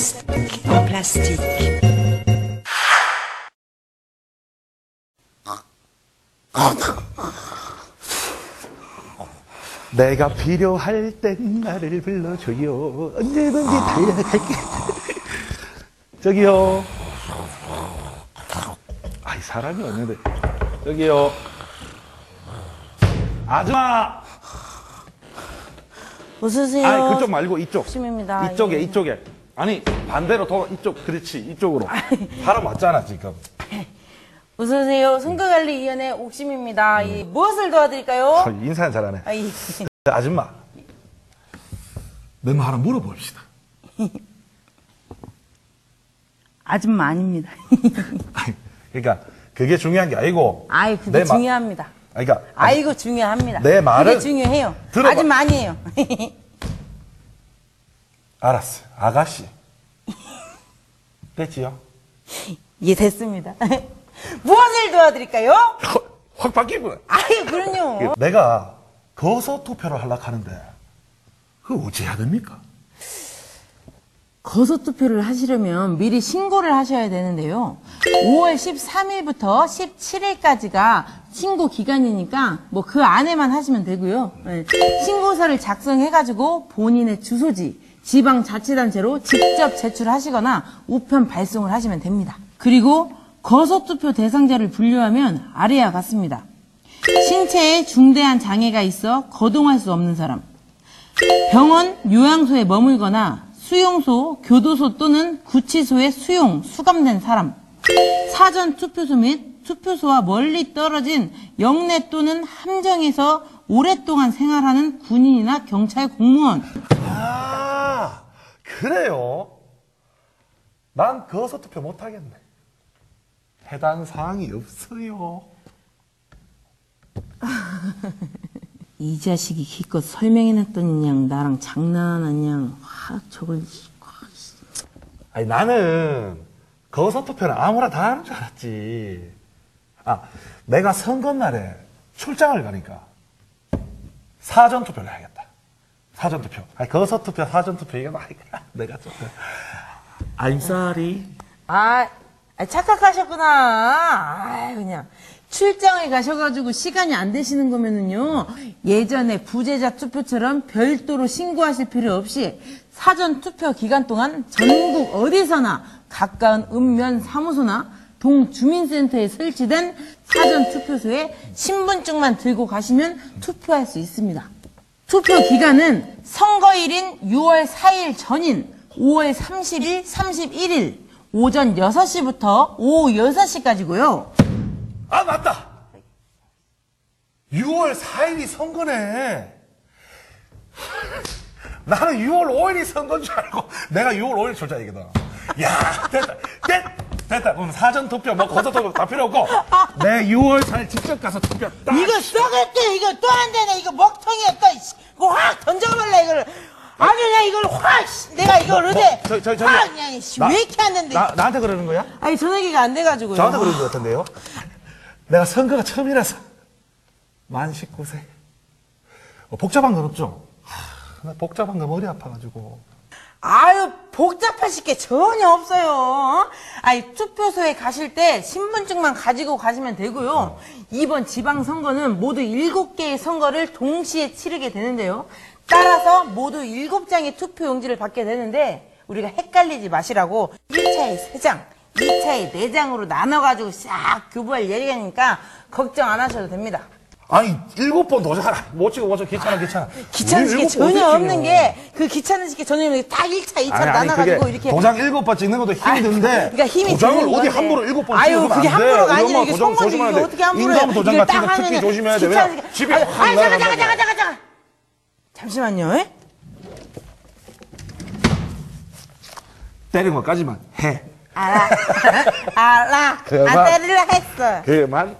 plastique, en plastique. 내가 필요할 땐 나를 불러줘요. 언제든지 달려갈게. 저기요. 아이, 사람이 없는데. 저기요. 아줌마! 웃으세요. 아니, 그쪽 말고 이쪽. 욕심입니다. 이쪽에, 예. 이쪽에. 아니, 반대로 더, 이쪽, 그렇지, 이쪽으로. 사람 왔잖아, 지금. 웃으세요. 선거관리위원회 옥심입니다. 이 무엇을 도와드릴까요? 아, 인사는 잘하네. 아 이, 아줌마. 너뭐 하나 물어봅시다. 아줌마 아닙니다. 아니, 그러니까, 그게 중요한 게 아니고. 아이, 그게 내 마- 중요합니다. 아니, 그러니까. 아이고, 중요합니다. 내 말을 그게 중요해요. 들어봐. 아줌마 아니에요. 알았어. 아가씨. 됐지요? 예, 됐습니다. 무엇을 도와드릴까요? 확, 확 바뀌구나. 아유, 그럼요. 내가 거소 투표를 하려고 하는데, 그거 어찌 해야 됩니까? 거소 투표를 하시려면 미리 신고를 하셔야 되는데요. 5월 13일부터 17일까지가 신고 기간이니까 뭐 그 안에만 하시면 되고요. 네. 신고서를 작성해가지고 본인의 주소지, 지방자치단체로 직접 제출하시거나 우편 발송을 하시면 됩니다. 그리고 거소투표 대상자를 분류하면 아래와 같습니다. 신체에 중대한 장애가 있어 거동할 수 없는 사람, 병원, 요양소에 머물거나 수용소, 교도소 또는 구치소에 수용, 수감된 사람, 사전 투표소 및 투표소와 멀리 떨어진 영내 또는 함정에서 오랫동안 생활하는 군인이나 경찰 공무원, 아, 그래요? 난 거소 투표 못 하겠네. 해당 사항이 없어요. 이 자식이 기껏 설명해놨더니 냥 나랑 장난하냐 와 저걸 아니, 나는 거소 투표는 아무나 다 하는 줄 알았지. 아, 내가 선거 날에 출장을 가니까 사전 투표를 해야겠다. 사전 투표. 아니, 거소 투표, 사전 투표, 이거 막, 내가 좀. I'm sorry. 아, 아, 착각하셨구나. 아, 그냥 출장을 가셔가지고 시간이 안 되시는 거면은요. 예전에 부재자 투표처럼 별도로 신고하실 필요 없이 사전 투표 기간 동안 전국 어디서나 가까운 읍면 사무소나 동 주민센터에 설치된 사전 투표소에 신분증만 들고 가시면 투표할 수 있습니다. 투표 기간은 선거일인 6월 4일 전인 5월 30일, 31일 오전 6시부터 오후 6시까지고요. 아, 맞다! 6월 4일이 선거네. 나는 6월 5일이 선거인 줄 알고, 내가 6월 5일 출장이거든. 야, 됐다. 됐, 됐다. 그럼 사전 투표, 뭐, 거소 투표 다 필요 없고, 내 6월 4일 직접 가서 투표 딱. 이거 썩을 때 이거 또 안 되네. 이거 먹통이었다. 이 씨. 이거 확 던져버려 이걸. 아주 그냥 이걸 확 씨, 내가 이걸 뭐, 어제 저, 저, 저기. 확 그냥 이씨, 나- 왜 이렇게 안 된대. 나, 나한테 그러는 거야? 아니 전화기가 안 돼가지고요. 저한테 그러는 것 같은데요? 내가 선거가 처음이라서. 만 19세. 어, 복잡한 건 없죠? 하, 나 복잡한 거 머리 아파가지고. 아유 복잡하실 게 전혀 없어요. 아니 투표소에 가실 때 신분증만 가지고 가시면 되고요. 이번 지방선거는 모두 7개의 선거를 동시에 치르게 되는데요. 따라서 모두 7장의 투표용지를 받게 되는데 우리가 헷갈리지 마시라고 1차에 3장, 2차에 4장으로 나눠가지고 싹 교부할 예정이니까 걱정 안 하셔도 됩니다. 아니, 일곱 번 도전하라. 못 찍어, 못 찍어. 귀찮아, 귀찮아. 귀찮으신 게 일곱 번 전혀 없는. 게 그 귀찮으신 게 전혀 없는 게딱 1차, 2차로 아니, 아니, 나눠가지고 그게 이렇게 도장 일곱 번 찍는 것도 힘든데. 그러니까 힘이 도장을 어디. 함부로 일곱 번 아유, 그게. 함부로가 아니라 이게 조심해야 이게 돼. 어떻게 함부로 인감? 도장 같은 딱거 특히. 조심해야 돼. 왜냐 집에 아유, 확 아유, 잠깐, 잠깐, 잠깐, 잠깐, 잠깐. 잠시만요. 예? 때리는 것까지만 해. 알아. 알아. 안 때리려 했어. 그만